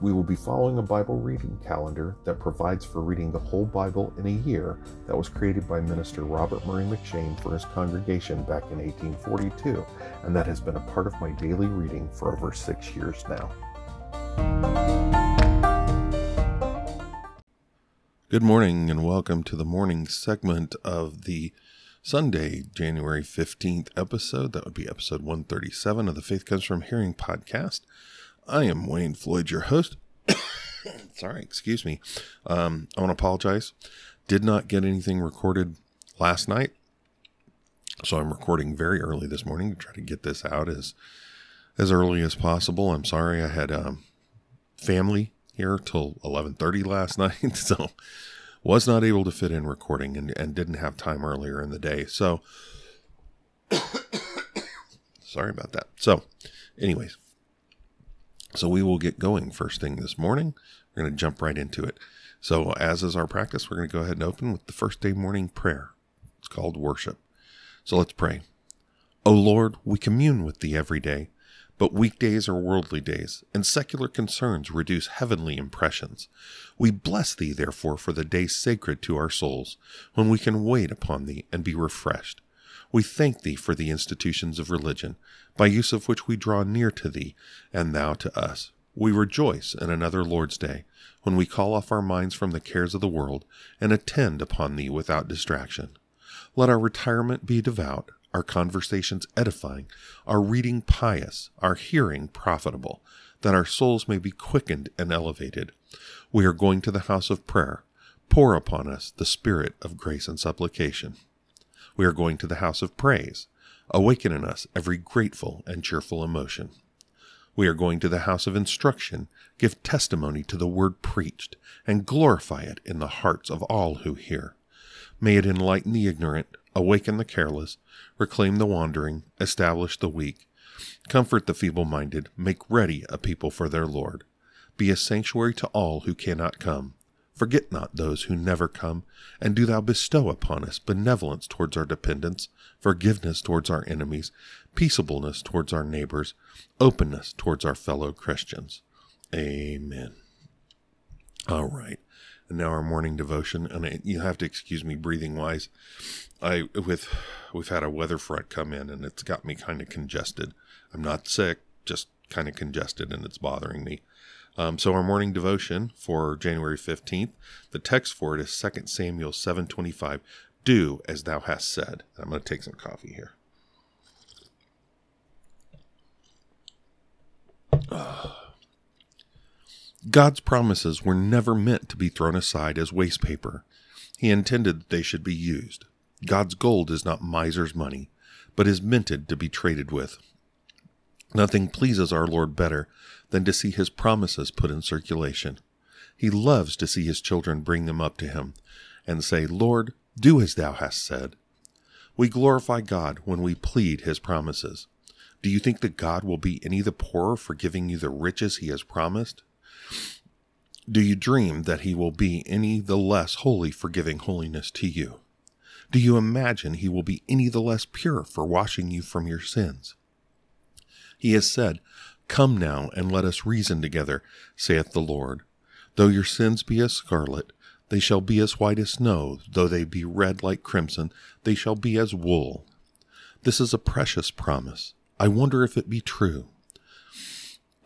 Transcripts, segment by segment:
We will be following a Bible reading calendar that provides for reading the whole Bible in a year that was created by Minister Robert Murray M'Cheyne for his congregation back in 1842, and that has been a part of my daily reading for over six years now. Good morning, and welcome to the morning segment of the Sunday, January 15th episode. That would be episode 137 of the Faith Comes From Hearing podcast. I am Wayne Floyd, your host. Sorry, excuse me. Um, I want to apologize. Did not get anything recorded last night, so I'm recording very early this morning to try to get this out as as early as possible. I'm sorry I had um, family here till 11:30 last night, so was not able to fit in recording and, and didn't have time earlier in the day. So sorry about that. So, anyways, so we will get going first thing this morning. We're going to jump right into it. So, as is our practice, we're going to go ahead and open with the first day morning prayer. It's called worship. So let's pray. O Lord, we commune with thee every day, but weekdays are worldly days, and secular concerns reduce heavenly impressions. We bless thee, therefore, for the days sacred to our souls, when we can wait upon thee and be refreshed. We thank thee for the institutions of religion, by use of which we draw near to thee, and thou to us. We rejoice in another Lord's Day, when we call off our minds from the cares of the world, and attend upon thee without distraction. Let our retirement be devout, our conversations edifying, our reading pious, our hearing profitable, that our souls may be quickened and elevated. We are going to the house of prayer. Pour upon us the spirit of grace and supplication. We are going to the house of praise. Awaken in us every grateful and cheerful emotion. We are going to the house of instruction. Give testimony to the word preached, and glorify it in the hearts of all who hear. May it enlighten the ignorant, awaken the careless, reclaim the wandering, establish the weak, comfort the feeble minded, make ready a people for their Lord. Be a sanctuary to all who cannot come, Forget not those who never come, and do thou bestow upon us benevolence towards our dependents, forgiveness towards our enemies, peaceableness towards our neighbors, openness towards our fellow Christians. Amen. All right. And now our morning devotion, and you have to excuse me breathing wise. I with we've had a weather front come in and it's got me kind of congested. I'm not sick, just kind of congested and it's bothering me. Um, so our morning devotion for January 15th, the text for it is 2 Samuel 7:25. Do as thou hast said. I'm going to take some coffee here. God's promises were never meant to be thrown aside as waste paper. He intended that they should be used. God's gold is not miser's money, but is minted to be traded with. Nothing pleases our Lord better than to see his promises put in circulation. He loves to see his children bring them up to him and say, Lord, do as thou hast said. We glorify God when we plead his promises. Do you think that God will be any the poorer for giving you the riches he has promised? Do you dream that he will be any the less holy for giving holiness to you? Do you imagine he will be any the less pure for washing you from your sins? He has said, Come now, and let us reason together, saith the Lord. Though your sins be as scarlet, they shall be as white as snow. Though they be red like crimson, they shall be as wool. This is a precious promise. I wonder if it be true.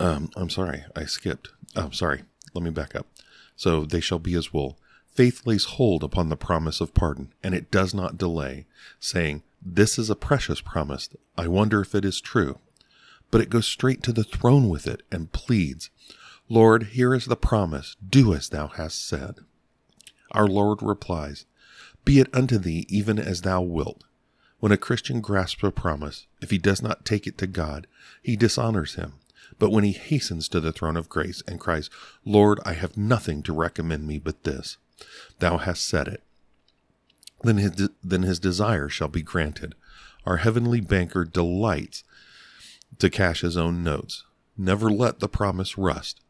Um, I'm sorry, I skipped. I'm oh, sorry. Let me back up. So they shall be as wool. Faith lays hold upon the promise of pardon, and it does not delay, saying, This is a precious promise. I wonder if it is true but it goes straight to the throne with it and pleads, Lord, here is the promise, do as thou hast said. Our Lord replies, Be it unto thee even as thou wilt. When a Christian grasps a promise, if he does not take it to God, he dishonors him. But when he hastens to the throne of grace and cries, Lord, I have nothing to recommend me but this, thou hast said it. then his, then his desire shall be granted. Our heavenly banker delights to cash his own notes. Never let the promise rust.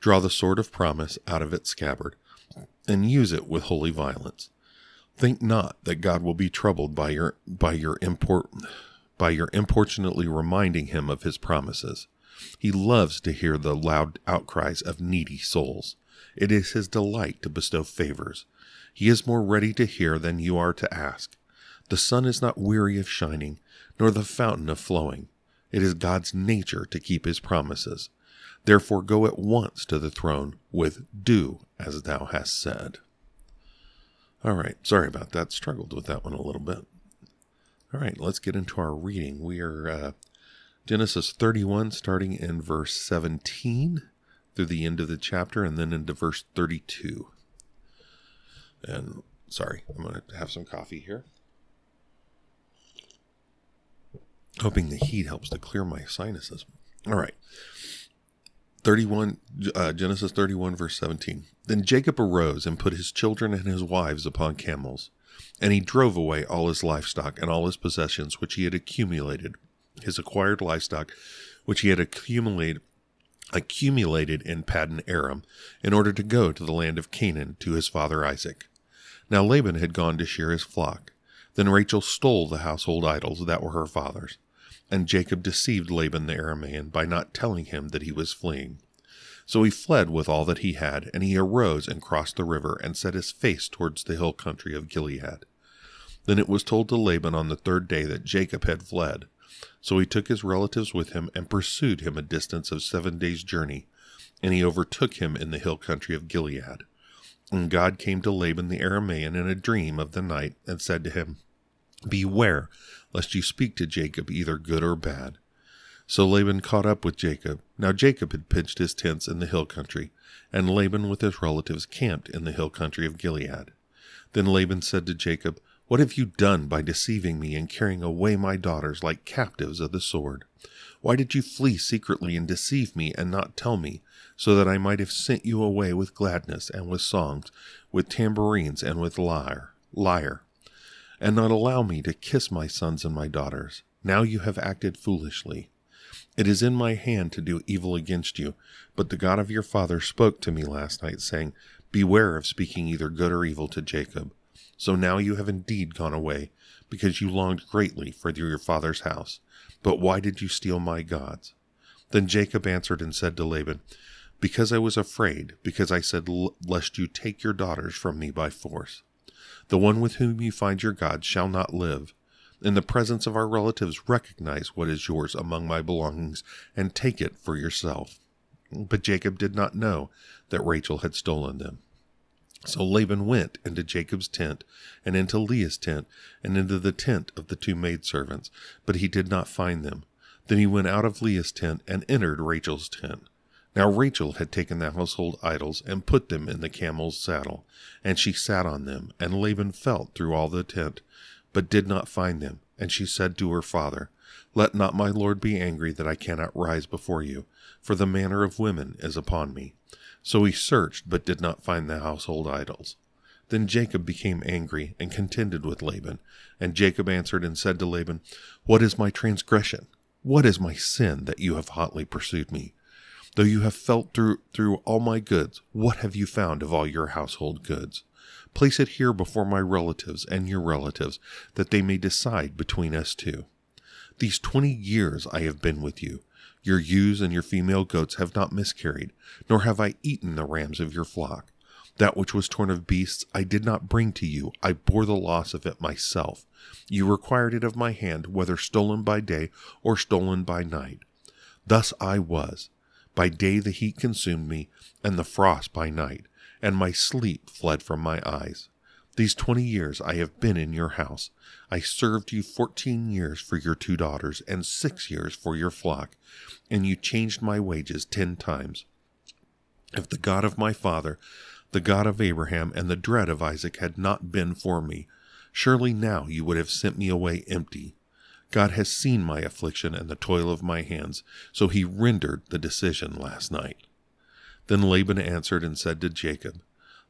Draw the sword of promise out of its scabbard, and use it with holy violence. Think not that God will be troubled by your by your import by your importunately reminding him of his promises. He loves to hear the loud outcries of needy souls. It is his delight to bestow favors. He is more ready to hear than you are to ask. The sun is not weary of shining, nor the fountain of flowing. It is God's nature to keep his promises. Therefore, go at once to the throne with, Do as thou hast said. All right, sorry about that. Struggled with that one a little bit. All right, let's get into our reading. We are uh, Genesis 31, starting in verse 17 through the end of the chapter, and then into verse 32. And sorry, I'm going to have some coffee here. Hoping the heat helps to clear my sinuses. All right. 31 uh, Genesis 31 verse 17. Then Jacob arose and put his children and his wives upon camels and he drove away all his livestock and all his possessions which he had accumulated, his acquired livestock which he had accumulated accumulated in Paddan Aram, in order to go to the land of Canaan to his father Isaac. Now Laban had gone to shear his flock. Then Rachel stole the household idols that were her father's, and Jacob deceived Laban the Aramean by not telling him that he was fleeing. So he fled with all that he had, and he arose and crossed the river and set his face towards the hill country of Gilead. Then it was told to Laban on the third day that Jacob had fled. So he took his relatives with him and pursued him a distance of seven days' journey, and he overtook him in the hill country of Gilead. And God came to Laban the Aramean in a dream of the night and said to him, Beware lest you speak to Jacob either good or bad. So Laban caught up with Jacob. Now Jacob had pitched his tents in the hill country, and Laban with his relatives camped in the hill country of Gilead. Then Laban said to Jacob, What have you done by deceiving me and carrying away my daughters like captives of the sword? Why did you flee secretly and deceive me and not tell me, so that I might have sent you away with gladness and with songs, with tambourines and with lyre, lyre, and not allow me to kiss my sons and my daughters? Now you have acted foolishly. It is in my hand to do evil against you, but the God of your father spoke to me last night, saying, Beware of speaking either good or evil to Jacob. So now you have indeed gone away, because you longed greatly for your father's house. But why did you steal my gods? Then Jacob answered and said to Laban, Because I was afraid, because I said, Lest you take your daughters from me by force. The one with whom you find your gods shall not live in the presence of our relatives, recognize what is yours among my belongings and take it for yourself. But Jacob did not know that Rachel had stolen them. So Laban went into Jacob's tent, and into Leah's tent, and into the tent of the two maidservants, but he did not find them. Then he went out of Leah's tent and entered Rachel's tent. Now Rachel had taken the household idols and put them in the camel's saddle, and she sat on them, and Laban felt through all the tent, but did not find them. And she said to her father, Let not my lord be angry that I cannot rise before you, for the manner of women is upon me. So he searched, but did not find the household idols. Then Jacob became angry and contended with Laban. And Jacob answered and said to Laban, What is my transgression? What is my sin that you have hotly pursued me? Though you have felt through through all my goods, what have you found of all your household goods? Place it here before my relatives and your relatives, that they may decide between us two. These twenty years I have been with you. Your ewes and your female goats have not miscarried, nor have I eaten the rams of your flock. That which was torn of beasts I did not bring to you, I bore the loss of it myself. You required it of my hand, whether stolen by day or stolen by night. Thus I was. By day the heat consumed me, and the frost by night and my sleep fled from my eyes. These twenty years I have been in your house. I served you fourteen years for your two daughters, and six years for your flock, and you changed my wages ten times. If the God of my father, the God of Abraham, and the dread of Isaac had not been for me, surely now you would have sent me away empty. God has seen my affliction and the toil of my hands, so he rendered the decision last night. Then Laban answered and said to Jacob,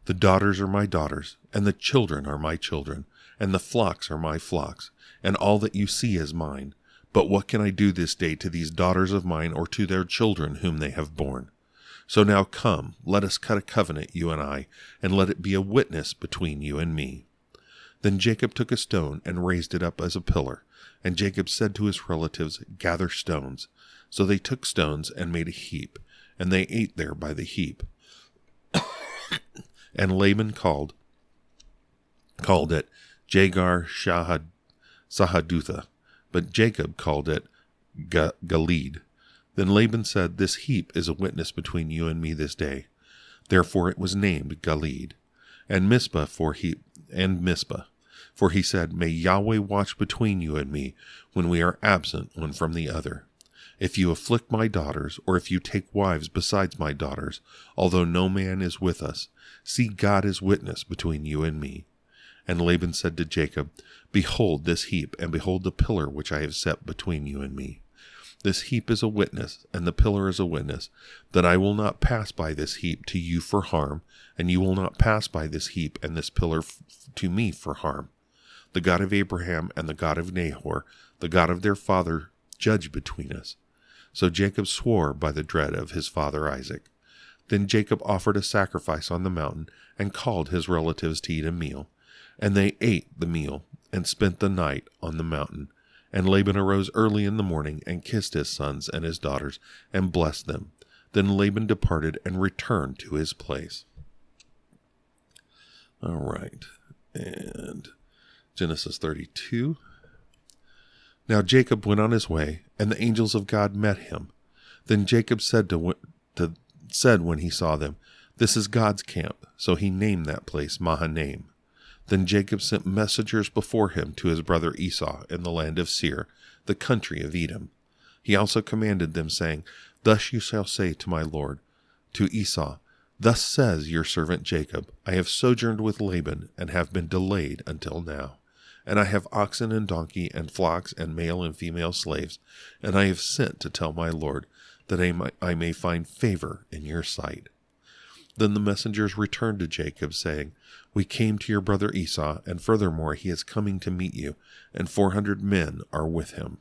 The daughters are my daughters, and the children are my children, and the flocks are my flocks, and all that you see is mine. But what can I do this day to these daughters of mine or to their children whom they have borne? So now come, let us cut a covenant, you and I, and let it be a witness between you and me. Then Jacob took a stone and raised it up as a pillar. And Jacob said to his relatives, Gather stones. So they took stones and made a heap, and they ate there by the heap. and Laban called called it Jagar Shahad, Sahadutha, but Jacob called it Ga- Galeed. Then Laban said, This heap is a witness between you and me this day. Therefore it was named Galeed. And Mizpah for heap, and Mizpah. For he said, May Yahweh watch between you and me when we are absent one from the other. If you afflict my daughters, or if you take wives besides my daughters, although no man is with us, see God is witness between you and me. And Laban said to Jacob, Behold this heap, and behold the pillar which I have set between you and me. This heap is a witness, and the pillar is a witness, that I will not pass by this heap to you for harm, and you will not pass by this heap and this pillar f- to me for harm. The God of Abraham and the God of Nahor, the God of their father, judge between us. So Jacob swore by the dread of his father Isaac. Then Jacob offered a sacrifice on the mountain, and called his relatives to eat a meal. And they ate the meal, and spent the night on the mountain. And Laban arose early in the morning, and kissed his sons and his daughters, and blessed them. Then Laban departed and returned to his place. All right. And Genesis 32. Now Jacob went on his way, and the angels of God met him. Then Jacob said to, to said when he saw them, This is God's camp. So he named that place Mahanaim. Then Jacob sent messengers before him to his brother Esau in the land of Seir, the country of Edom. He also commanded them, saying, Thus you shall say to my lord, to Esau, Thus says your servant Jacob, I have sojourned with Laban, and have been delayed until now. And I have oxen and donkey, and flocks, and male and female slaves, and I have sent to tell my lord, that I may, I may find favor in your sight. Then the messengers returned to Jacob, saying, We came to your brother Esau, and furthermore he is coming to meet you, and four hundred men are with him.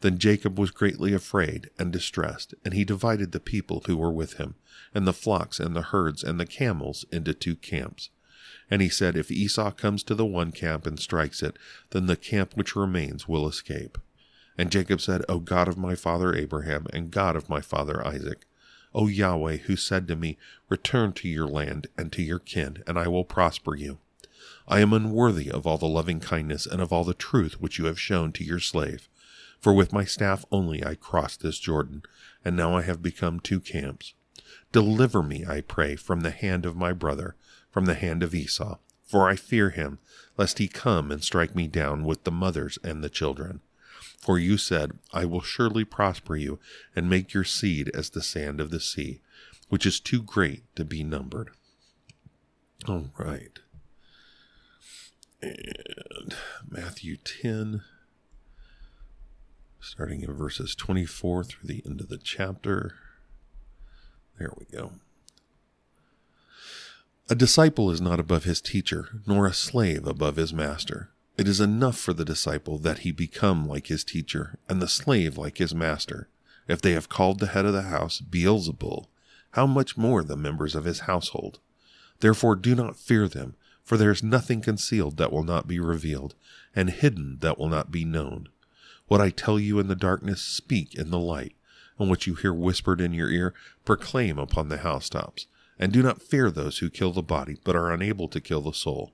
Then Jacob was greatly afraid and distressed, and he divided the people who were with him, and the flocks and the herds and the camels into two camps. And he said, If Esau comes to the one camp and strikes it, then the camp which remains will escape. And Jacob said, O God of my father Abraham, and God of my father Isaac, O Yahweh, who said to me, Return to your land and to your kin, and I will prosper you. I am unworthy of all the loving kindness and of all the truth which you have shown to your slave. For with my staff only I crossed this Jordan, and now I have become two camps. Deliver me, I pray, from the hand of my brother, from the hand of Esau, for I fear him, lest he come and strike me down with the mothers and the children. For you said, I will surely prosper you, and make your seed as the sand of the sea, which is too great to be numbered. All right. And Matthew 10, starting in verses 24 through the end of the chapter. There we go. A disciple is not above his teacher, nor a slave above his master. It is enough for the disciple that he become like his teacher, and the slave like his master. If they have called the head of the house Beelzebul, how much more the members of his household? Therefore do not fear them, for there is nothing concealed that will not be revealed, and hidden that will not be known. What I tell you in the darkness, speak in the light, and what you hear whispered in your ear, proclaim upon the housetops. And do not fear those who kill the body, but are unable to kill the soul,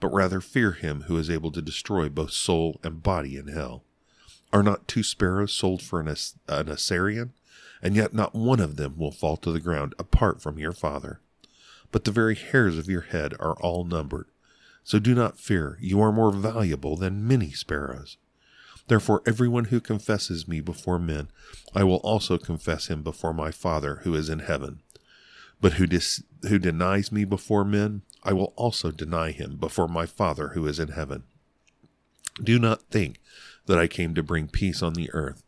but rather fear him who is able to destroy both soul and body in hell. Are not two sparrows sold for an, As- an assarion? And yet not one of them will fall to the ground apart from your Father. But the very hairs of your head are all numbered. So do not fear, you are more valuable than many sparrows. Therefore, everyone who confesses me before men, I will also confess him before my Father who is in heaven. But who, dis- who denies me before men, I will also deny him before my Father who is in heaven. Do not think that I came to bring peace on the earth.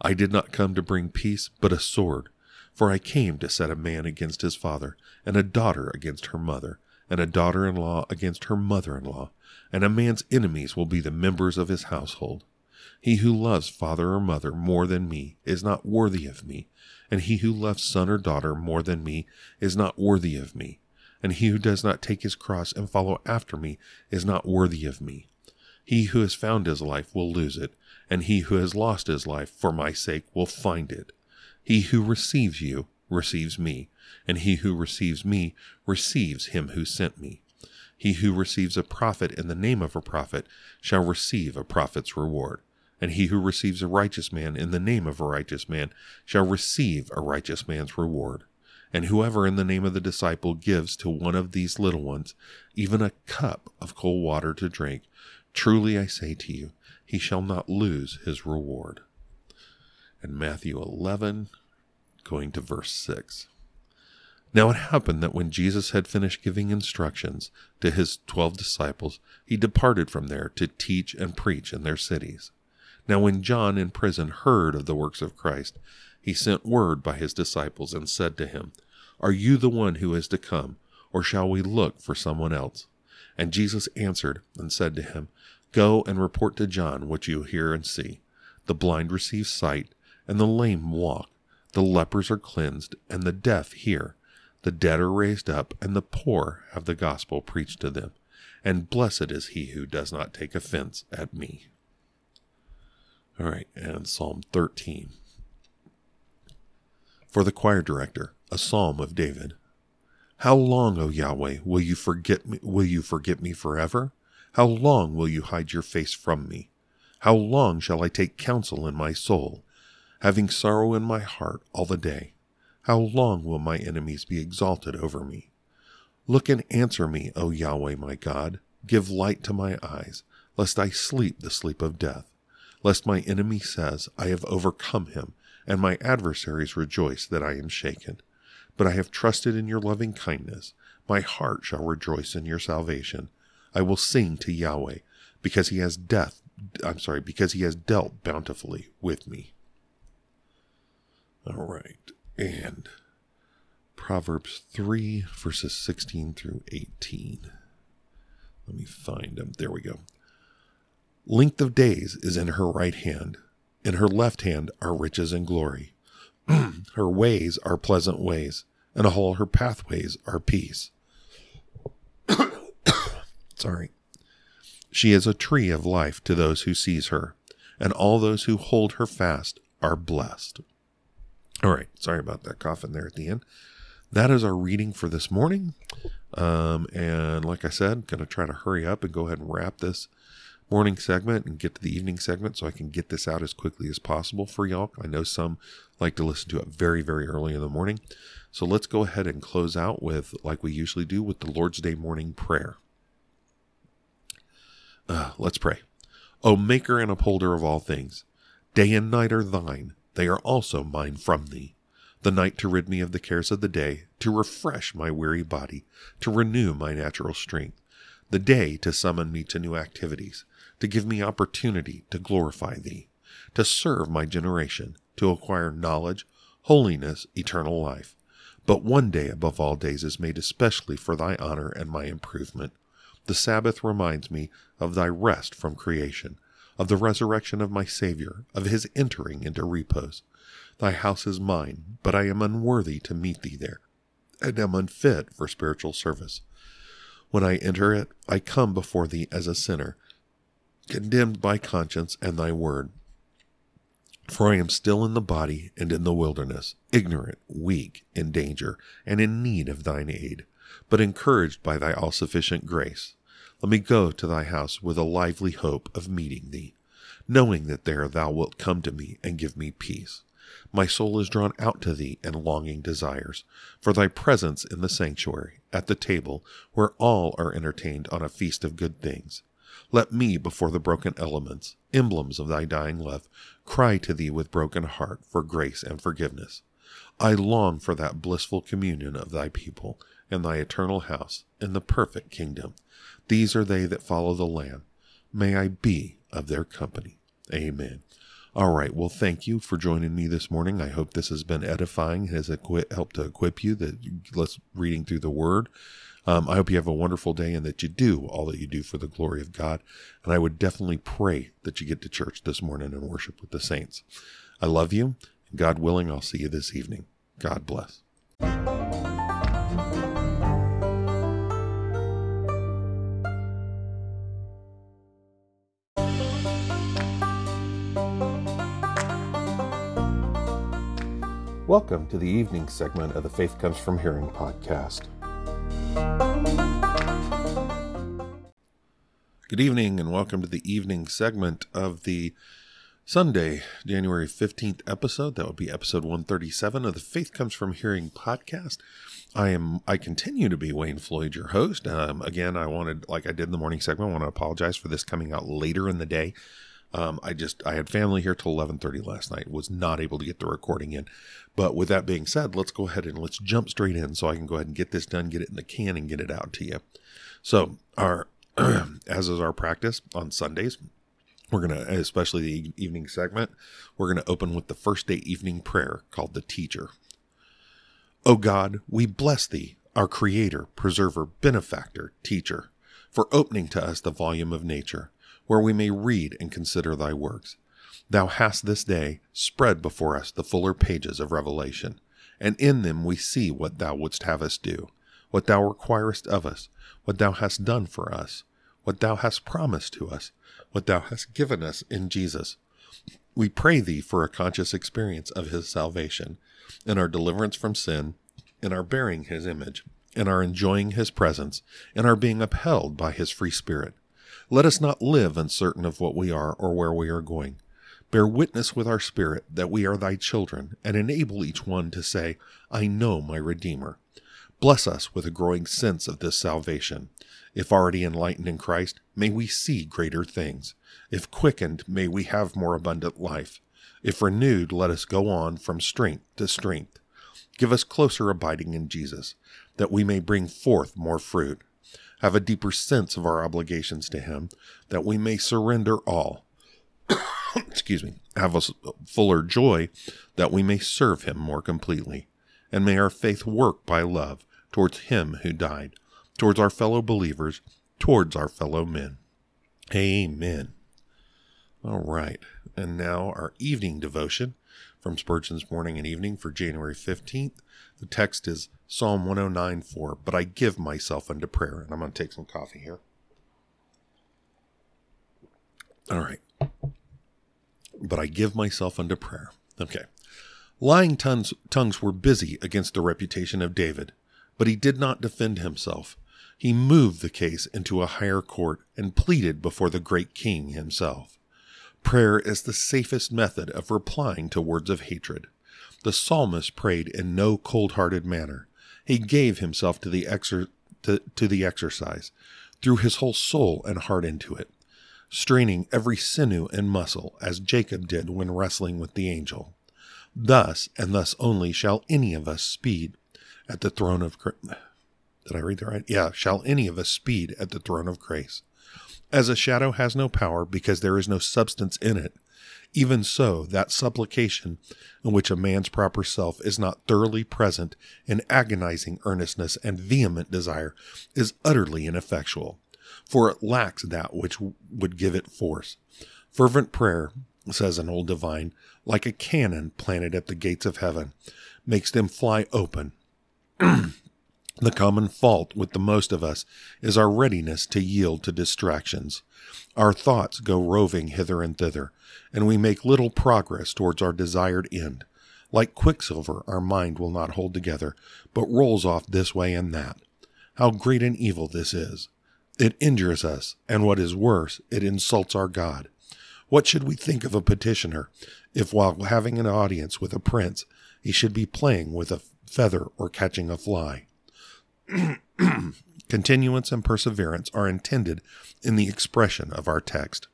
I did not come to bring peace, but a sword. For I came to set a man against his father, and a daughter against her mother, and a daughter in law against her mother in law, and a man's enemies will be the members of his household. He who loves father or mother more than me is not worthy of me, and he who loves son or daughter more than me is not worthy of me, and he who does not take his cross and follow after me is not worthy of me. He who has found his life will lose it, and he who has lost his life for my sake will find it. He who receives you receives me, and he who receives me receives him who sent me. He who receives a prophet in the name of a prophet shall receive a prophet's reward and he who receives a righteous man in the name of a righteous man shall receive a righteous man's reward. And whoever in the name of the disciple gives to one of these little ones even a cup of cold water to drink, truly I say to you, he shall not lose his reward. And Matthew 11, going to verse 6. Now it happened that when Jesus had finished giving instructions to his twelve disciples, he departed from there to teach and preach in their cities. Now, when John in prison heard of the works of Christ, he sent word by his disciples and said to him, Are you the one who is to come, or shall we look for someone else? And Jesus answered and said to him, Go and report to John what you hear and see. The blind receive sight, and the lame walk. The lepers are cleansed, and the deaf hear. The dead are raised up, and the poor have the gospel preached to them. And blessed is he who does not take offense at me. All right, and Psalm 13. For the choir director, a psalm of David. How long, O Yahweh, will you forget me will you forget me forever? How long will you hide your face from me? How long shall I take counsel in my soul, having sorrow in my heart all the day? How long will my enemies be exalted over me? Look and answer me, O Yahweh my God. Give light to my eyes, lest I sleep the sleep of death lest my enemy says, I have overcome him, and my adversaries rejoice that I am shaken. But I have trusted in your loving kindness. My heart shall rejoice in your salvation. I will sing to Yahweh, because he has death I'm sorry, because he has dealt bountifully with me. All right. And Proverbs 3, verses 16 through 18. Let me find them. There we go. Length of days is in her right hand, in her left hand are riches and glory. her ways are pleasant ways, and all her pathways are peace. Sorry. She is a tree of life to those who seize her, and all those who hold her fast are blessed. All right. Sorry about that cough in there at the end. That is our reading for this morning. Um, and like I said, going to try to hurry up and go ahead and wrap this morning segment and get to the evening segment so I can get this out as quickly as possible for y'all. I know some like to listen to it very, very early in the morning. So let's go ahead and close out with, like we usually do, with the Lord's Day morning prayer. Uh, let's pray. O Maker and upholder of all things, day and night are thine, they are also mine from thee. The night to rid me of the cares of the day, to refresh my weary body, to renew my natural strength. The day to summon me to new activities, to give me opportunity to glorify thee, to serve my generation, to acquire knowledge, holiness, eternal life. But one day above all days is made especially for thy honor and my improvement. The Sabbath reminds me of thy rest from creation, of the resurrection of my Savior, of his entering into repose. Thy house is mine, but I am unworthy to meet thee there, and am unfit for spiritual service. When I enter it, I come before thee as a sinner, condemned by conscience and thy word. For I am still in the body and in the wilderness, ignorant, weak, in danger, and in need of thine aid, but encouraged by thy all sufficient grace. Let me go to thy house with a lively hope of meeting thee, knowing that there thou wilt come to me and give me peace. My soul is drawn out to thee in longing desires, for thy presence in the sanctuary, at the table, where all are entertained on a feast of good things. Let me, before the broken elements, emblems of thy dying love, cry to thee with broken heart for grace and forgiveness. I long for that blissful communion of thy people in thy eternal house in the perfect kingdom. These are they that follow the Lamb. May I be of their company. Amen. All right. Well, thank you for joining me this morning. I hope this has been edifying, has equi- helped to equip you that let's reading through the Word. Um, I hope you have a wonderful day and that you do all that you do for the glory of God. And I would definitely pray that you get to church this morning and worship with the saints. I love you. God willing, I'll see you this evening. God bless. Welcome to the evening segment of the Faith Comes From Hearing podcast. Good evening, and welcome to the evening segment of the Sunday, January 15th episode. That would be episode 137 of the Faith Comes From Hearing podcast. I am, I continue to be Wayne Floyd, your host. Um, again, I wanted, like I did in the morning segment, I want to apologize for this coming out later in the day. Um, I just I had family here till 11:30 last night. Was not able to get the recording in. But with that being said, let's go ahead and let's jump straight in so I can go ahead and get this done, get it in the can, and get it out to you. So our as is our practice on Sundays, we're gonna especially the evening segment, we're gonna open with the first day evening prayer called the Teacher. O God, we bless thee, our Creator, Preserver, Benefactor, Teacher, for opening to us the volume of nature where we may read and consider thy works. Thou hast this day spread before us the fuller pages of Revelation, and in them we see what thou wouldst have us do, what thou requirest of us, what thou hast done for us, what thou hast promised to us, what thou hast given us in Jesus. We pray thee for a conscious experience of his salvation, and our deliverance from sin, and our bearing his image, and our enjoying his presence, and our being upheld by his free spirit let us not live uncertain of what we are or where we are going. Bear witness with our spirit that we are thy children, and enable each one to say, I know my Redeemer. Bless us with a growing sense of this salvation. If already enlightened in Christ, may we see greater things. If quickened, may we have more abundant life. If renewed, let us go on from strength to strength. Give us closer abiding in Jesus, that we may bring forth more fruit have a deeper sense of our obligations to Him, that we may surrender all. Excuse me. Have a fuller joy, that we may serve Him more completely. And may our faith work by love towards Him who died, towards our fellow believers, towards our fellow men. Amen. All right. And now our evening devotion from Spurgeon's Morning and Evening for January 15th. The text is Psalm 109 4. But I give myself unto prayer. And I'm going to take some coffee here. All right. But I give myself unto prayer. Okay. Lying tongues, tongues were busy against the reputation of David, but he did not defend himself. He moved the case into a higher court and pleaded before the great king himself. Prayer is the safest method of replying to words of hatred. The psalmist prayed in no cold hearted manner. He gave himself to the, to, to the exercise, threw his whole soul and heart into it, straining every sinew and muscle, as Jacob did when wrestling with the angel. Thus, and thus only, shall any of us speed at the throne of grace. Did I read that right? Yeah, shall any of us speed at the throne of grace. As a shadow has no power because there is no substance in it, even so, that supplication in which a man's proper self is not thoroughly present in agonizing earnestness and vehement desire is utterly ineffectual, for it lacks that which would give it force. Fervent prayer, says an old divine, like a cannon planted at the gates of heaven, makes them fly open. The common fault with the most of us is our readiness to yield to distractions. Our thoughts go roving hither and thither, and we make little progress towards our desired end. Like quicksilver, our mind will not hold together, but rolls off this way and that. How great an evil this is! It injures us, and what is worse, it insults our God. What should we think of a petitioner if, while having an audience with a prince, he should be playing with a feather or catching a fly? Continuance and perseverance are intended in the expression of our text.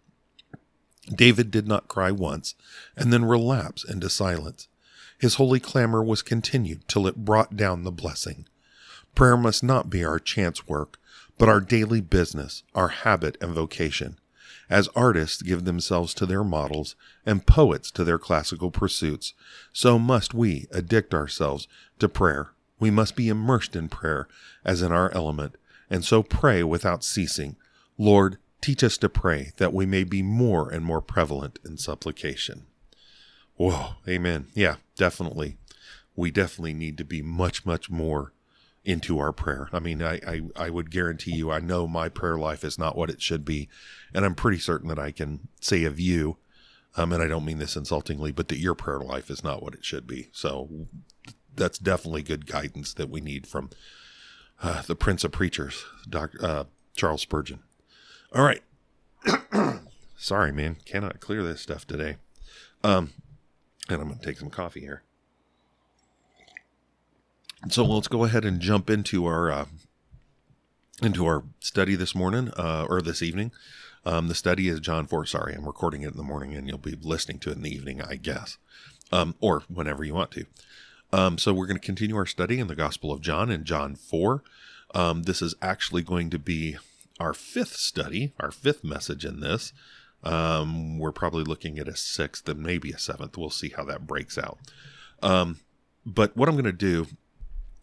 David did not cry once and then relapse into silence. His holy clamor was continued till it brought down the blessing. Prayer must not be our chance work, but our daily business, our habit and vocation. As artists give themselves to their models and poets to their classical pursuits, so must we addict ourselves to prayer We must be immersed in prayer as in our element, and so pray without ceasing. Lord, teach us to pray that we may be more and more prevalent in supplication. Whoa, amen. Yeah, definitely. We definitely need to be much, much more into our prayer. I mean, I, I, I would guarantee you, I know my prayer life is not what it should be. And I'm pretty certain that I can say of you, um, and I don't mean this insultingly, but that your prayer life is not what it should be. So that's definitely good guidance that we need from uh, the Prince of Preachers, Dr. Uh, Charles Spurgeon. All right. Sorry, man. Cannot clear this stuff today. Um, and I'm going to take some coffee here. So let's go ahead and jump into our uh, into our study this morning uh, or this evening. Um, the study is John 4. Sorry, I'm recording it in the morning and you'll be listening to it in the evening, I guess, um, or whenever you want to. Um, so we're going to continue our study in the Gospel of John in John 4. Um, this is actually going to be our fifth study, our fifth message in this. Um, we're probably looking at a sixth and maybe a seventh. We'll see how that breaks out. Um, but what I'm going to do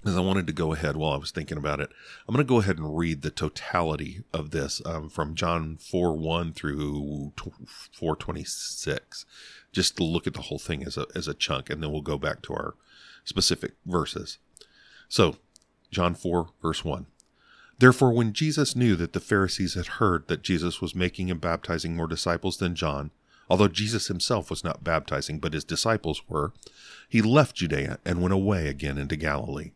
is I wanted to go ahead while I was thinking about it. I'm going to go ahead and read the totality of this um, from John 4 1 through 426, just to look at the whole thing as a, as a chunk, and then we'll go back to our specific verses. So, John 4, verse 1. Therefore, when Jesus knew that the Pharisees had heard that Jesus was making and baptizing more disciples than John, although Jesus himself was not baptizing, but his disciples were, he left Judea and went away again into Galilee.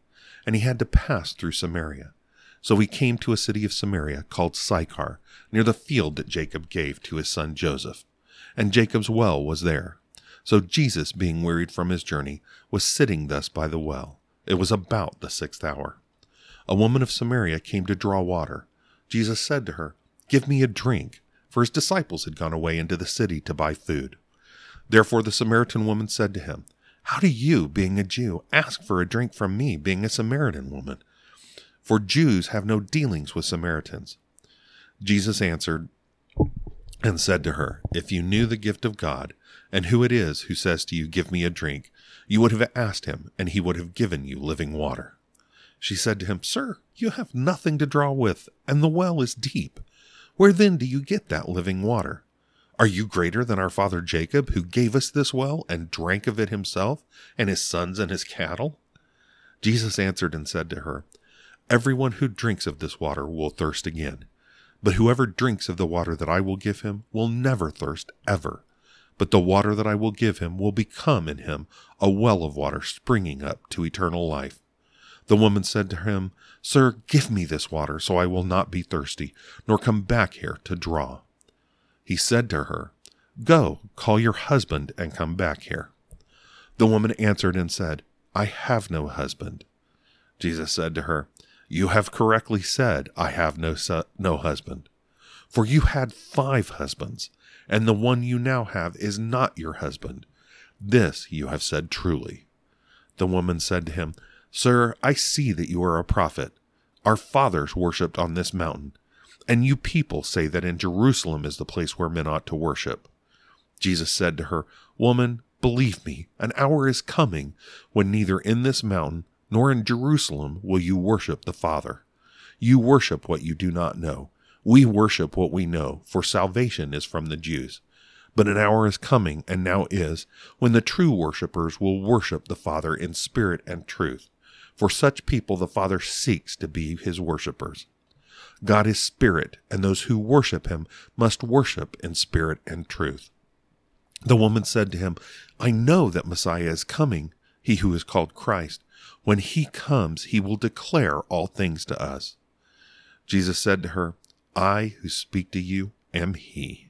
And he had to pass through Samaria. So he came to a city of Samaria called Sychar, near the field that Jacob gave to his son Joseph. And Jacob's well was there. So Jesus, being wearied from his journey, was sitting thus by the well. It was about the sixth hour. A woman of Samaria came to draw water. Jesus said to her, Give me a drink, for his disciples had gone away into the city to buy food. Therefore the Samaritan woman said to him, How do you, being a Jew, ask for a drink from me, being a Samaritan woman? For Jews have no dealings with Samaritans. Jesus answered and said to her, If you knew the gift of God, and who it is who says to you, Give me a drink, you would have asked him, and he would have given you living water. She said to him, Sir, you have nothing to draw with, and the well is deep. Where then do you get that living water? Are you greater than our father Jacob, who gave us this well and drank of it himself, and his sons and his cattle? Jesus answered and said to her, Everyone who drinks of this water will thirst again. But whoever drinks of the water that I will give him will never thirst ever but the water that I will give him will become in him a well of water springing up to eternal life. The woman said to him, Sir, give me this water, so I will not be thirsty, nor come back here to draw. He said to her, Go, call your husband, and come back here. The woman answered and said, I have no husband. Jesus said to her, You have correctly said, I have no, su- no husband. For you had five husbands and the one you now have is not your husband. This you have said truly. The woman said to him, Sir, I see that you are a prophet. Our fathers worshipped on this mountain, and you people say that in Jerusalem is the place where men ought to worship. Jesus said to her, Woman, believe me, an hour is coming when neither in this mountain nor in Jerusalem will you worship the Father. You worship what you do not know. We worship what we know, for salvation is from the Jews. But an hour is coming, and now is, when the true worshippers will worship the Father in spirit and truth. For such people the Father seeks to be his worshippers. God is spirit, and those who worship him must worship in spirit and truth. The woman said to him, I know that Messiah is coming, he who is called Christ. When he comes, he will declare all things to us. Jesus said to her, I who speak to you am he.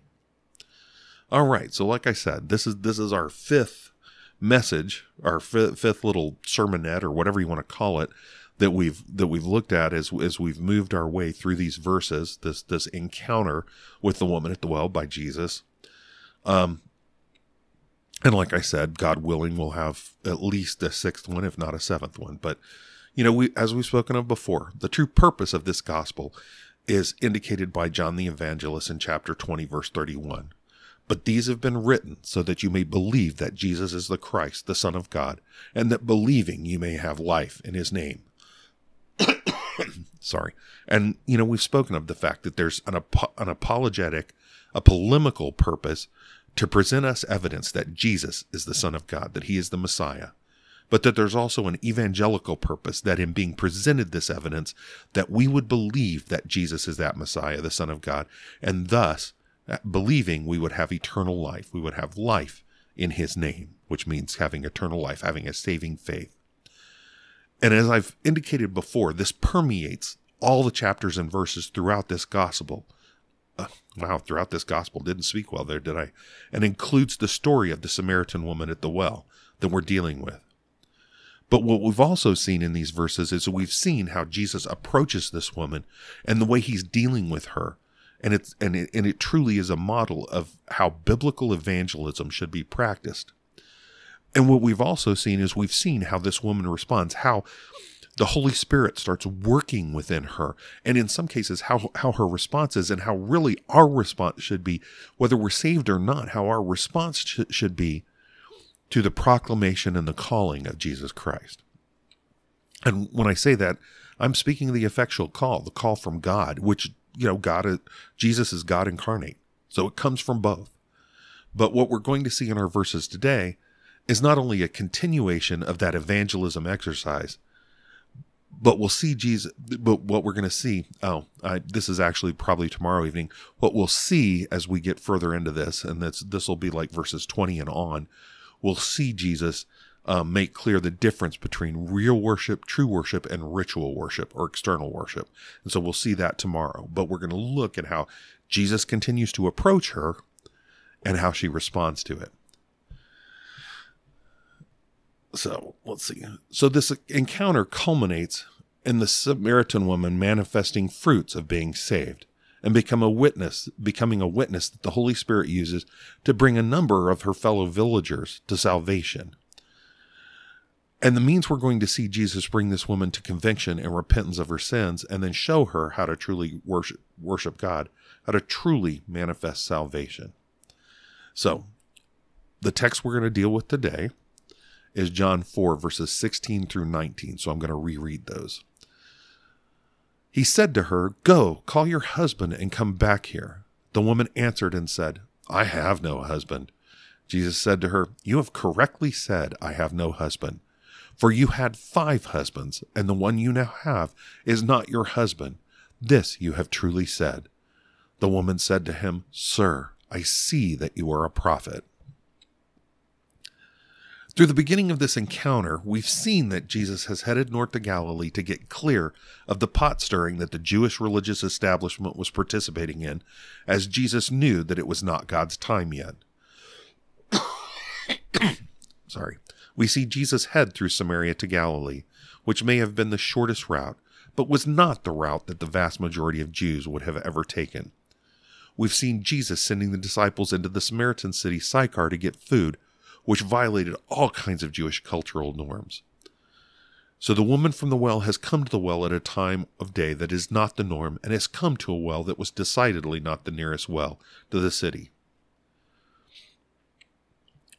All right, so like I said, this is this is our fifth message, our fifth, fifth little sermonette or whatever you want to call it that we've that we've looked at as as we've moved our way through these verses, this this encounter with the woman at the well by Jesus. Um and like I said, God willing, we'll have at least a sixth one, if not a seventh one. But you know, we as we've spoken of before, the true purpose of this gospel is indicated by John the Evangelist in chapter 20, verse 31. But these have been written so that you may believe that Jesus is the Christ, the Son of God, and that believing you may have life in his name. Sorry. And, you know, we've spoken of the fact that there's an, an apologetic, a polemical purpose to present us evidence that Jesus is the Son of God, that he is the Messiah, but that there's also an evangelical purpose that in being presented this evidence, that we would believe that Jesus is that Messiah, the Son of God, and thus, uh, believing we would have eternal life. We would have life in his name, which means having eternal life, having a saving faith. And as I've indicated before, this permeates all the chapters and verses throughout this gospel. Uh, wow, throughout this gospel didn't speak well there, did I? And includes the story of the Samaritan woman at the well that we're dealing with. But what we've also seen in these verses is we've seen how Jesus approaches this woman and the way he's dealing with her. And it's and it, and it truly is a model of how biblical evangelism should be practiced. And what we've also seen is we've seen how this woman responds, how the Holy Spirit starts working within her, and in some cases, how, how her response is, and how really our response should be, whether we're saved or not, how our response sh- should be to the proclamation and the calling of Jesus Christ. And when I say that, I'm speaking of the effectual call, the call from God, which, you know, God, is, Jesus is God incarnate. So it comes from both. But what we're going to see in our verses today is not only a continuation of that evangelism exercise, but we'll see Jesus. But what we're going to see, oh, I, this is actually probably tomorrow evening. What we'll see as we get further into this, and this this will be like verses twenty and on, we'll see Jesus um, make clear the difference between real worship, true worship, and ritual worship or external worship. And so we'll see that tomorrow. But we're going to look at how Jesus continues to approach her and how she responds to it. So let's see. So this encounter culminates in the Samaritan woman manifesting fruits of being saved and become a witness, becoming a witness that the Holy Spirit uses to bring a number of her fellow villagers to salvation. And the means we're going to see Jesus bring this woman to conviction and repentance of her sins and then show her how to truly worship worship God, how to truly manifest salvation. So, the text we're going to deal with today is John 4, verses 16 through 19. So I'm going to reread those. He said to her, Go, call your husband and come back here. The woman answered and said, I have no husband. Jesus said to her, You have correctly said, I have no husband. For you had five husbands, and the one you now have is not your husband. This you have truly said. The woman said to him, Sir, I see that you are a prophet. Through the beginning of this encounter, we've seen that Jesus has headed north to Galilee to get clear of the pot stirring that the Jewish religious establishment was participating in, as Jesus knew that it was not God's time yet. Sorry. We see Jesus head through Samaria to Galilee, which may have been the shortest route, but was not the route that the vast majority of Jews would have ever taken. We've seen Jesus sending the disciples into the Samaritan city Sychar to get food which violated all kinds of Jewish cultural norms. So the woman from the well has come to the well at a time of day that is not the norm, and has come to a well that was decidedly not the nearest well to the city.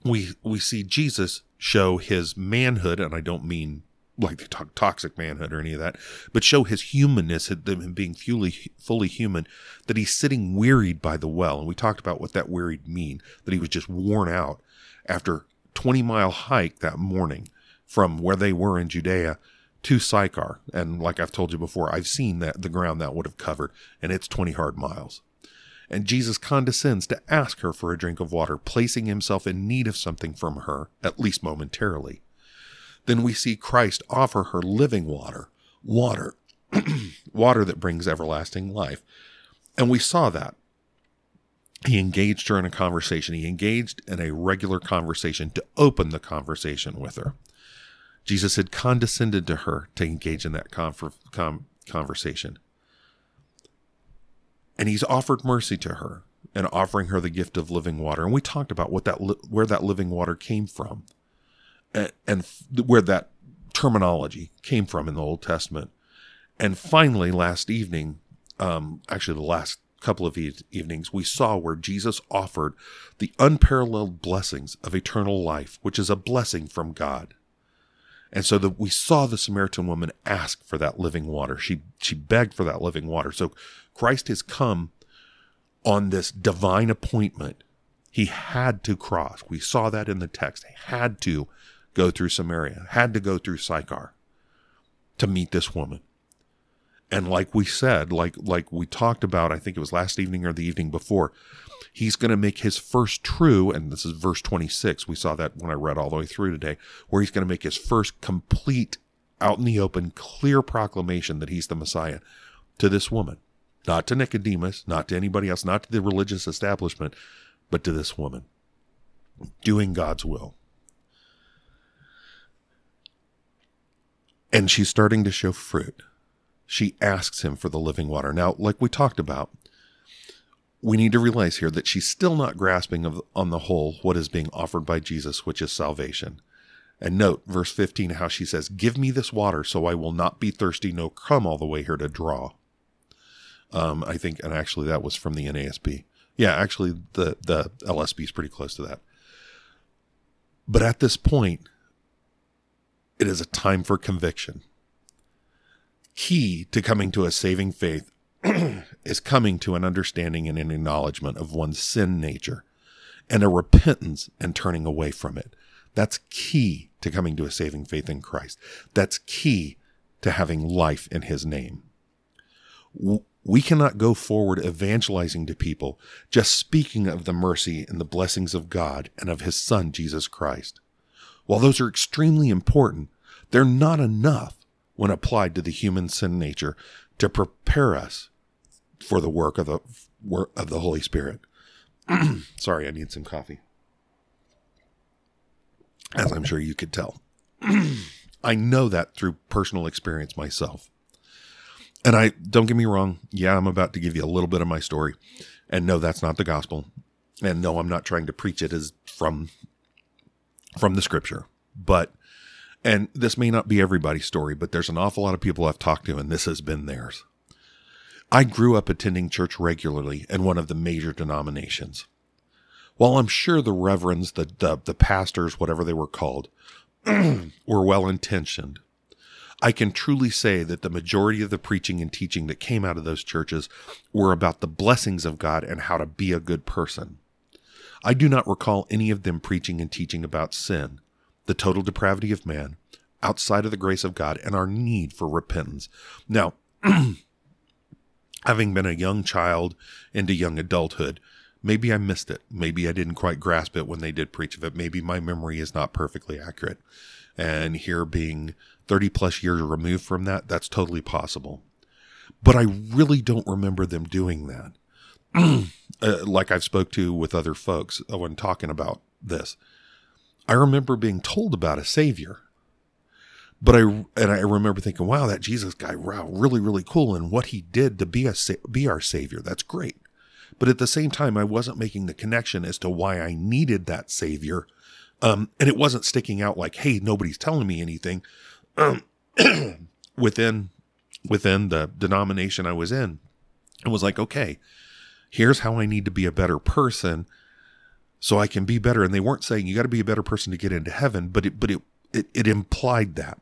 We we see Jesus show his manhood, and I don't mean like they talk toxic manhood or any of that, but show his humanness, him being fully fully human, that he's sitting wearied by the well, and we talked about what that wearied mean, that he was just worn out, after 20 mile hike that morning from where they were in Judea to Sychar. And like I've told you before, I've seen that the ground that would have covered, and it's 20 hard miles. And Jesus condescends to ask her for a drink of water, placing himself in need of something from her, at least momentarily. Then we see Christ offer her living water, water, water that brings everlasting life. And we saw that he engaged her in a conversation. He engaged in a regular conversation to open the conversation with her. Jesus had condescended to her to engage in that com- conversation. And he's offered mercy to her and offering her the gift of living water. And we talked about what that li- where that living water came from and, and where that terminology came from in the Old Testament. And finally, last evening, um, actually the last couple of e- evenings, we saw where Jesus offered the unparalleled blessings of eternal life, which is a blessing from God. And so that we saw the Samaritan woman ask for that living water. She she begged for that living water. So Christ has come on this divine appointment. He had to cross. We saw that in the text. He had to go through Samaria, had to go through Sychar to meet this woman. And like we said, like like we talked about, I think it was last evening or the evening before, he's going to make his first true, and this is verse 26. We saw that when I read all the way through today, where he's going to make his first complete, out in the open, clear proclamation that he's the Messiah to this woman. Not to Nicodemus, not to anybody else, not to the religious establishment, but to this woman. Doing God's will. And she's starting to show fruit. She asks him for the living water. Now, like we talked about, we need to realize here that she's still not grasping of, on the whole what is being offered by Jesus, which is salvation. And note verse 15 how she says, Give me this water so I will not be thirsty, no come all the way here to draw. Um, I think, and actually that was from the NASB. Yeah, actually the, the LSB is pretty close to that. But at this point, it is a time for conviction. Key to coming to a saving faith is coming to an understanding and an acknowledgement of one's sin nature and a repentance and turning away from it. That's key to coming to a saving faith in Christ. That's key to having life in his name. We cannot go forward evangelizing to people, just speaking of the mercy and the blessings of God and of his son, Jesus Christ. While those are extremely important, they're not enough when applied to the human sin nature to prepare us for the work of the work of the Holy Spirit. Sorry, I need some coffee. As I'm sure you could tell. I know that through personal experience myself. And I don't get me wrong, yeah, I'm about to give you a little bit of my story. And no, that's not the gospel. And no, I'm not trying to preach it as from from the scripture. But, and this may not be everybody's story, but there's an awful lot of people I've talked to, and this has been theirs. I grew up attending church regularly in one of the major denominations. While I'm sure the reverends, the, the, the pastors, whatever they were called, were well intentioned, I can truly say that the majority of the preaching and teaching that came out of those churches were about the blessings of God and how to be a good person. I do not recall any of them preaching and teaching about sin, the total depravity of man, outside of the grace of God, and our need for repentance. Now, having been a young child into young adulthood, maybe I missed it. Maybe I didn't quite grasp it when they did preach of it. Maybe my memory is not perfectly accurate. And here being 30 plus years removed from that, that's totally possible. But I really don't remember them doing that. uh, like I've spoke to with other folks when talking about this. I remember being told about a savior, but I and I remember thinking, "Wow, that Jesus guy, wow, really, really cool, and what he did to be a be our savior, that's great." But at the same time, I wasn't making the connection as to why I needed that savior, um, and it wasn't sticking out like, "Hey, nobody's telling me anything." Um, within within the denomination I was in, it was like, okay, here's how I need to be a better person so I can be better. And they weren't saying you got to be a better person to get into heaven, but it, but it, it, it implied that.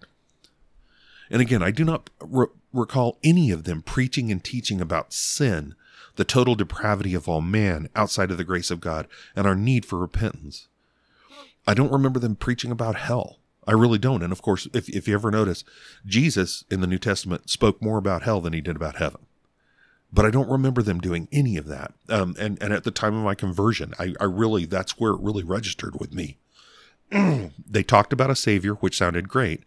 And again, I do not re- recall any of them preaching and teaching about sin, the total depravity of all man outside of the grace of God, and our need for repentance. I don't remember them preaching about hell. I really don't. And of course, if, if you ever notice, Jesus in the New Testament spoke more about hell than he did about heaven but I don't remember them doing any of that. Um, and, and at the time of my conversion, I, I really, that's where it really registered with me. they talked about a savior, which sounded great,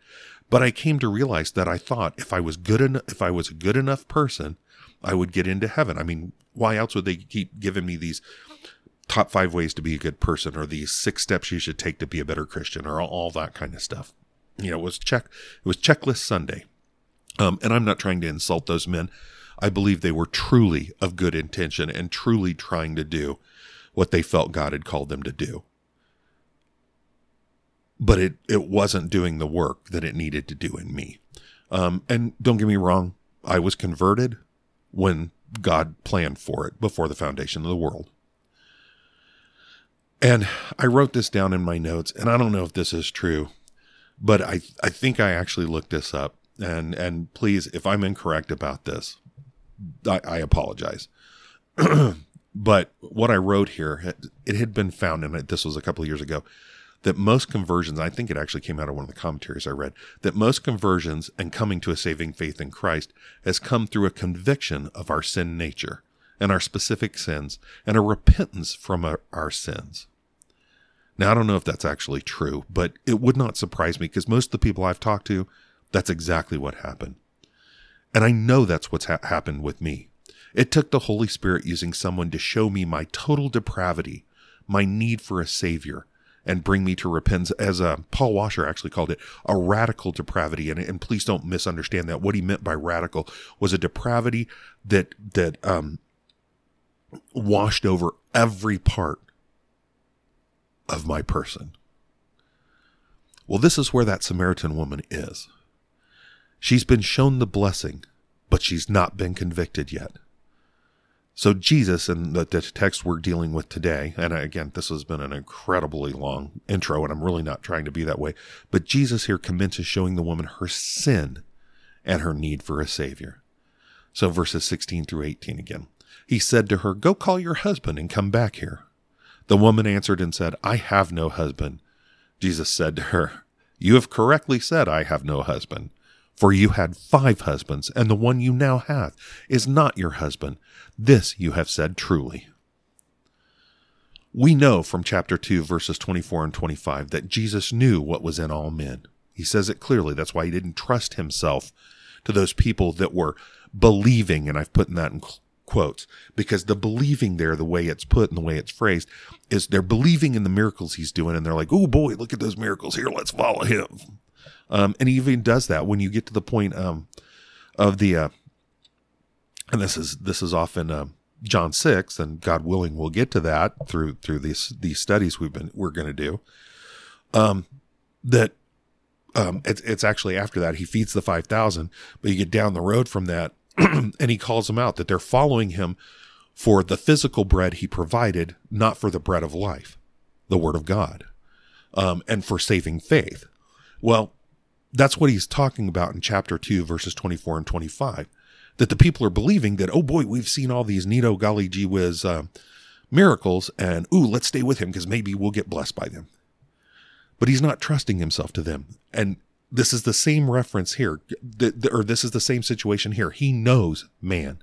but I came to realize that I thought if I was good enough, if I was a good enough person, I would get into heaven. I mean, why else would they keep giving me these top five ways to be a good person or these six steps you should take to be a better Christian or all, that kind of stuff? You know, it was check, it was checklist Sunday. Um, and I'm not trying to insult those men. I believe they were truly of good intention and truly trying to do what they felt God had called them to do. But it, it wasn't doing the work that it needed to do in me. Um, and don't get me wrong, I was converted when God planned for it before the foundation of the world. And I wrote this down in my notes, and I don't know if this is true, but I, I think I actually looked this up. And, and please, if I'm incorrect about this, I, I apologize. but what I wrote here, it had been found, and this was a couple of years ago, that most conversions, I think it actually came out of one of the commentaries I read, that most conversions and coming to a saving faith in Christ has come through a conviction of our sin nature and our specific sins and a repentance from our, our sins. Now, I don't know if that's actually true, but it would not surprise me because most of the people I've talked to, that's exactly what happened. And I know that's what's ha- happened with me. It took the Holy Spirit using someone to show me my total depravity, my need for a Savior, and bring me to repentance. As uh, Paul Washer actually called it, a radical depravity. And, and please don't misunderstand that. What he meant by radical was a depravity that that um, washed over every part of my person. Well, this is where that Samaritan woman is. She's been shown the blessing, but she's not been convicted yet. So, Jesus and the, the, text we're dealing with today, and again, this has been an incredibly long intro, and I'm really not trying to be that way, but Jesus here commences showing the woman her sin and her need for a Savior. So, verses 16 through 18 again. He said to her, Go call your husband and come back here. The woman answered and said, I have no husband. Jesus said to her, You have correctly said, I have no husband. For you had five husbands, and the one you now have is not your husband. This you have said truly. We know from chapter 2, verses 24 and 25, that Jesus knew what was in all men. He says it clearly. That's why he didn't trust himself to those people that were believing, and I've put in that in quotes because the believing there, the way it's put and the way it's phrased, is they're believing in the miracles he's doing, and they're like, "Oh boy, look at those miracles! Here, let's follow him." Um, and he even does that when you get to the point um, of the, uh, and this is this is often uh, John six, and God willing, we'll get to that through through these these studies we've been we're going to do. Um, that um, it's it's actually after that he feeds the five thousand, but you get down the road from that and he calls them out that they're following him for the physical bread he provided, not for the bread of life, the word of God, um, and for saving faith. Well, that's what he's talking about in chapter 2, verses 24 and 25. That the people are believing that, oh boy, we've seen all these Nito Golly Gee Whiz uh, miracles, and ooh, let's stay with him because maybe we'll get blessed by them. But he's not trusting himself to them. And this is the same reference here, or this is the same situation here. He knows man.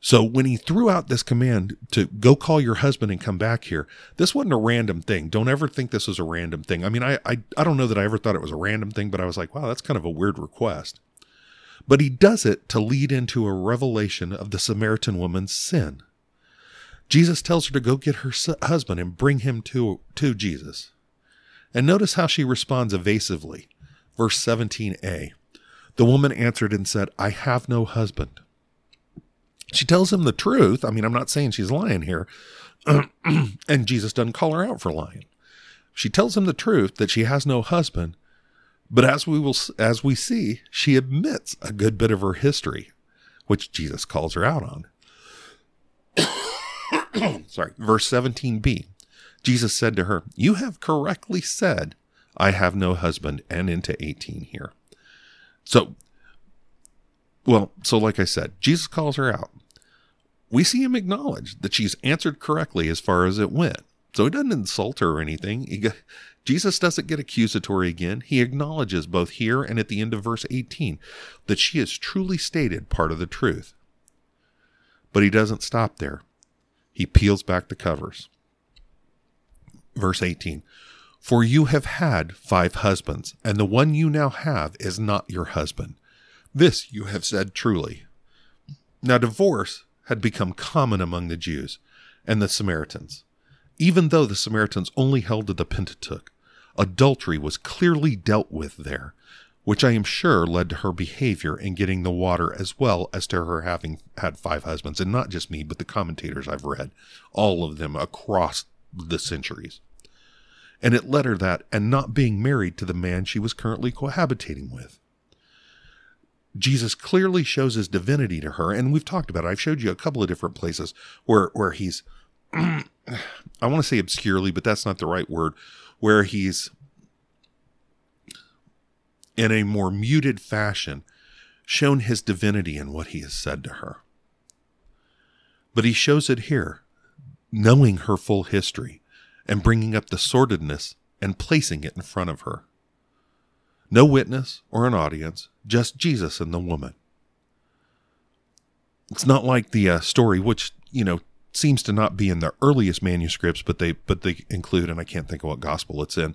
So when he threw out this command to go call your husband and come back here, this wasn't a random thing. Don't ever think this was a random thing. I mean, I, I, I don't know that I ever thought it was a random thing, but I was like, wow, that's kind of a weird request. But he does it to lead into a revelation of the Samaritan woman's sin. Jesus tells her to go get her husband and bring him to, to Jesus. And notice how she responds evasively. Verse 17a. The woman answered and said, I have no husband. She tells him the truth. I mean, I'm not saying she's lying here. and Jesus doesn't call her out for lying. She tells him the truth that she has no husband, but as we will as we see, she admits a good bit of her history, which Jesus calls her out on. Sorry, verse 17b. Jesus said to her, You have correctly said, I have no husband, and into 18 here. So, well, so like I said, Jesus calls her out. We see him acknowledge that she's answered correctly as far as it went. So he doesn't insult her or anything. He, Jesus doesn't get accusatory again. He acknowledges both here and at the end of verse 18 that she has truly stated part of the truth. But he doesn't stop there. He peels back the covers verse 18 For you have had five husbands, and the one you now have is not your husband. This you have said truly. Now, divorce had become common among the Jews and the Samaritans. Even though the Samaritans only held to the Pentateuch, adultery was clearly dealt with there, which I am sure led to her behavior in getting the water as well as to her having had five husbands. And not just me, but the commentators I've read, all of them across the centuries and it led her that and not being married to the man she was currently cohabitating with. Jesus clearly shows his divinity to her, and we've talked about it. I've showed you a couple of different places where where he's I want to say obscurely, but that's not the right word, where he's in a more muted fashion shown his divinity in what he has said to her. But he shows it here, knowing her full history and bringing up the sordidness and placing it in front of her. No witness or an audience, just Jesus and the woman. It's not like the uh, story, which, you know, seems to not be in the earliest manuscripts, but they but they include, and I can't think of what gospel it's in,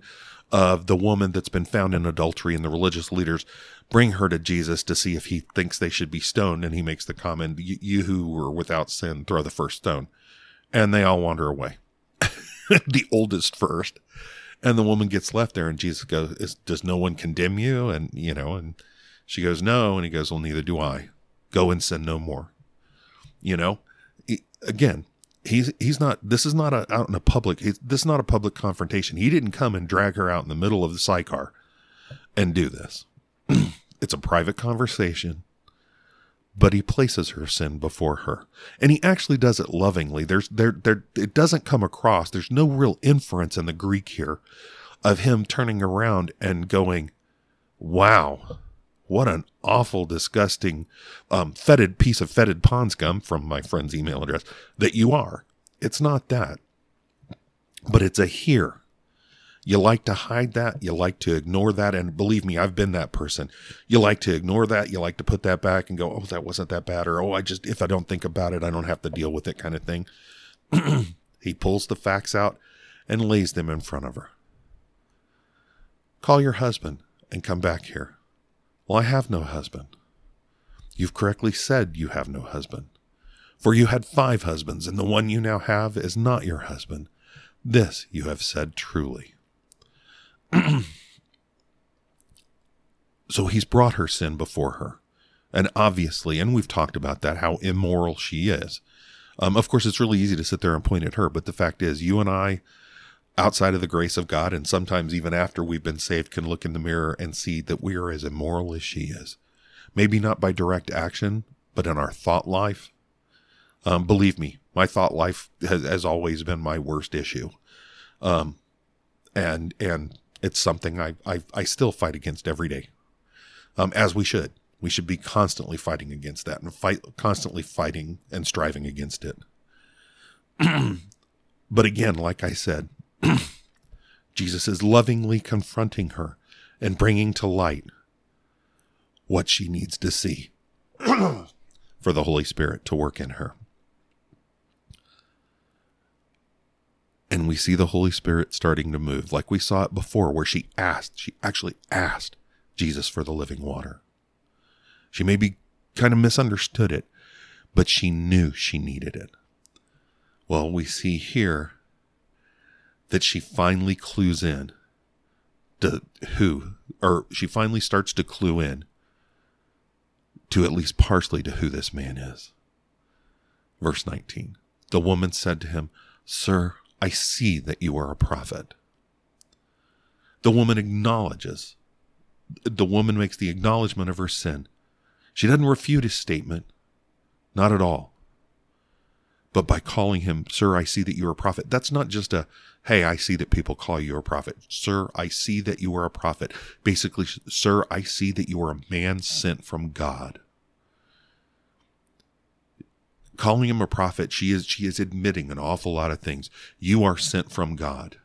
of the woman that's been found in adultery, and the religious leaders bring her to Jesus to see if he thinks they should be stoned, and he makes the comment, "You who were without sin, throw the first stone," and they all wander away. the oldest first, and the woman gets left there, and Jesus goes, "Does no one condemn you?" And you know, and she goes, "No," and he goes, "Well, neither do I. Go and sin no more." You know, again, he's he's not. This is not a out in a public. This is not a public confrontation. He didn't come and drag her out in the middle of the Sychar and do this. it's a private conversation but he places her sin before her. And he actually does it lovingly. There's there there it doesn't come across. There's no real inference in the greek here of him turning around and going wow what an awful disgusting um, fetid piece of fetid pond scum from my friend's email address that you are. It's not that. But it's a here you like to hide that. You like to ignore that. And believe me, I've been that person. You like to ignore that. You like to put that back and go, oh, that wasn't that bad. Or, oh, I just, if I don't think about it, I don't have to deal with it kind of thing. he pulls the facts out and lays them in front of her. Call your husband and come back here. Well, I have no husband. You've correctly said you have no husband. For you had five husbands, and the one you now have is not your husband. This you have said truly. so he's brought her sin before her. And obviously, and we've talked about that, how immoral she is. Um, of course, it's really easy to sit there and point at her, but the fact is, you and I, outside of the grace of God, and sometimes even after we've been saved, can look in the mirror and see that we are as immoral as she is. Maybe not by direct action, but in our thought life. Um, believe me, my thought life has, has always been my worst issue. Um, and, and it's something I, I, I still fight against every day, um, as we should. We should be constantly fighting against that and fight constantly fighting and striving against it. but again, like I said, Jesus is lovingly confronting her and bringing to light what she needs to see for the Holy Spirit to work in her. And we see the Holy Spirit starting to move, like we saw it before, where she asked, she actually asked Jesus for the living water. She maybe kind of misunderstood it, but she knew she needed it. Well, we see here that she finally clues in to who, or she finally starts to clue in to at least partially to who this man is. Verse 19 The woman said to him, Sir, I see that you are a prophet. The woman acknowledges. The woman makes the acknowledgement of her sin. She doesn't refute his statement. Not at all. But by calling him, Sir, I see that you are a prophet, that's not just a, hey, I see that people call you a prophet. Sir, I see that you are a prophet. Basically, Sir, I see that you are a man sent from God calling him a prophet, she is she is admitting an awful lot of things. You are sent from God.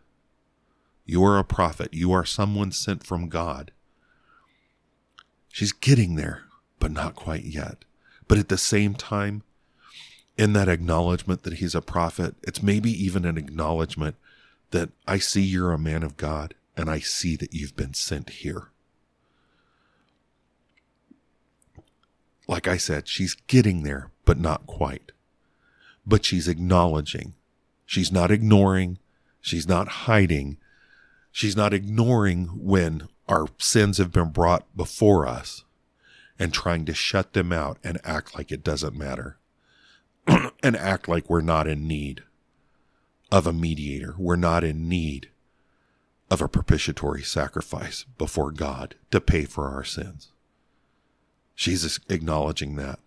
You are a prophet. You are someone sent from God. She's getting there, but not quite yet. But at the same time, in that acknowledgement that he's a prophet, it's maybe even an acknowledgement that I see you're a man of God and I see that you've been sent here. Like I said, she's getting there, but not quite. But she's acknowledging. She's not ignoring. She's not hiding. She's not ignoring when our sins have been brought before us and trying to shut them out and act like it doesn't matter and act like we're not in need of a mediator. We're not in need of a propitiatory sacrifice before God to pay for our sins. She's acknowledging that,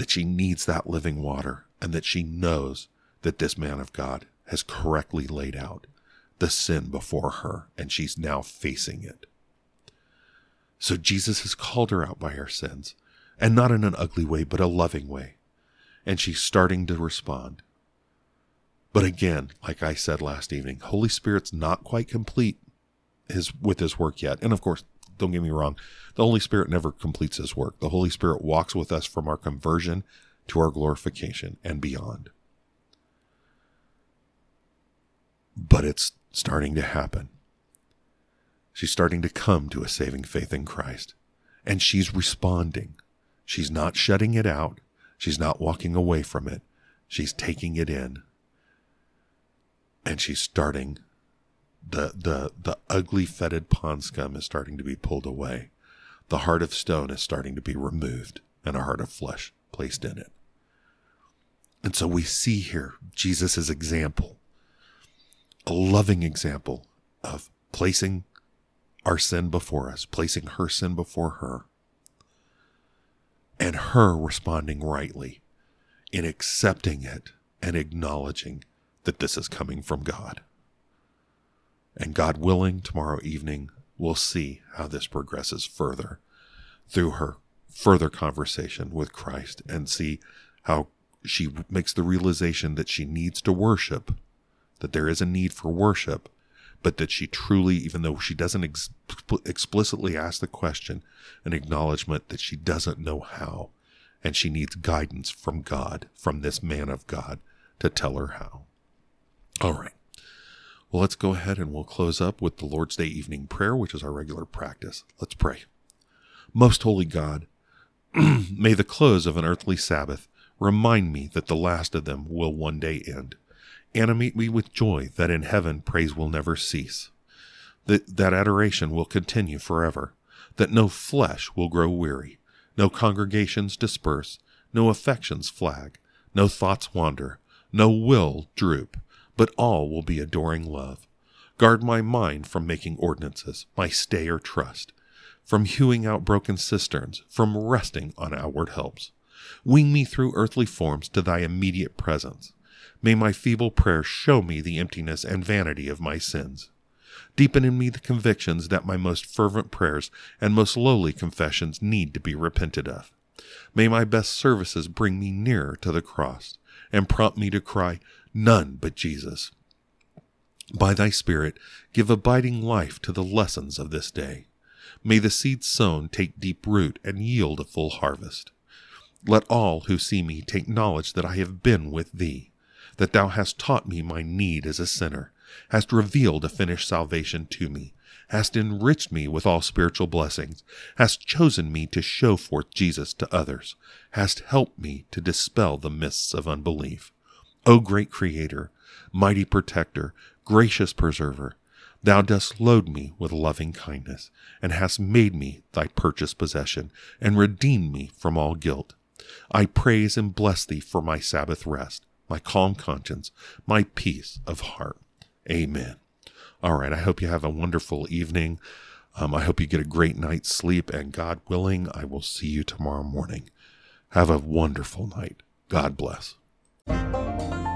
that she needs that living water and that she knows that this man of God has correctly laid out the sin before her and she's now facing it. So Jesus has called her out by her sins and not in an ugly way, but a loving way. And she's starting to respond. But again, like I said last evening, Holy Spirit's not quite complete his with his work yet. And of course, don't get me wrong, the Holy Spirit never completes his work. The Holy Spirit walks with us from our conversion to our glorification and beyond. But it's starting to happen. She's starting to come to a saving faith in Christ. And she's responding. She's not shutting it out. She's not walking away from it. She's taking it in. And she's starting the the the ugly fetid pond scum is starting to be pulled away. The heart of stone is starting to be removed and a heart of flesh placed in it. And so we see here Jesus' example, a loving example of placing our sin before us, placing her sin before her, and her responding rightly in accepting it and acknowledging that this is coming from God. And God willing, tomorrow evening, we'll see how this progresses further through her further conversation with Christ and see how she makes the realization that she needs to worship, that there is a need for worship, but that she truly, even though she doesn't ex- explicitly ask the question, an acknowledgement that she doesn't know how, and she needs guidance from God, from this man of God, to tell her how. All right. Well, let's go ahead and we'll close up with the Lord's Day evening prayer, which is our regular practice. Let's pray. Most holy God, may the close of an earthly Sabbath remind me that the last of them will one day end. Animate me with joy that in heaven praise will never cease, that, that adoration will continue forever, that no flesh will grow weary, no congregations disperse, no affections flag, no thoughts wander, no will droop, but all will be adoring love. Guard my mind from making ordinances, my stay or trust, from hewing out broken cisterns, from resting on outward helps. Wing me through earthly forms to thy immediate presence. May my feeble prayers show me the emptiness and vanity of my sins. Deepen in me the convictions that my most fervent prayers and most lowly confessions need to be repented of. May my best services bring me nearer to the cross and prompt me to cry, None but Jesus. By thy Spirit, give abiding life to the lessons of this day. May the seed sown take deep root and yield a full harvest. Let all who see me take knowledge that I have been with thee, that thou hast taught me my need as a sinner, hast revealed a finished salvation to me, hast enriched me with all spiritual blessings, hast chosen me to show forth Jesus to others, hast helped me to dispel the mists of unbelief. O great Creator, mighty Protector, gracious Preserver, Thou dost load me with loving kindness, and hast made me thy purchased possession, and redeemed me from all guilt. I praise and bless thee for my Sabbath rest, my calm conscience, my peace of heart. Amen. All right, I hope you have a wonderful evening. Um, I hope you get a great night's sleep, and God willing, I will see you tomorrow morning. Have a wonderful night. God bless. Música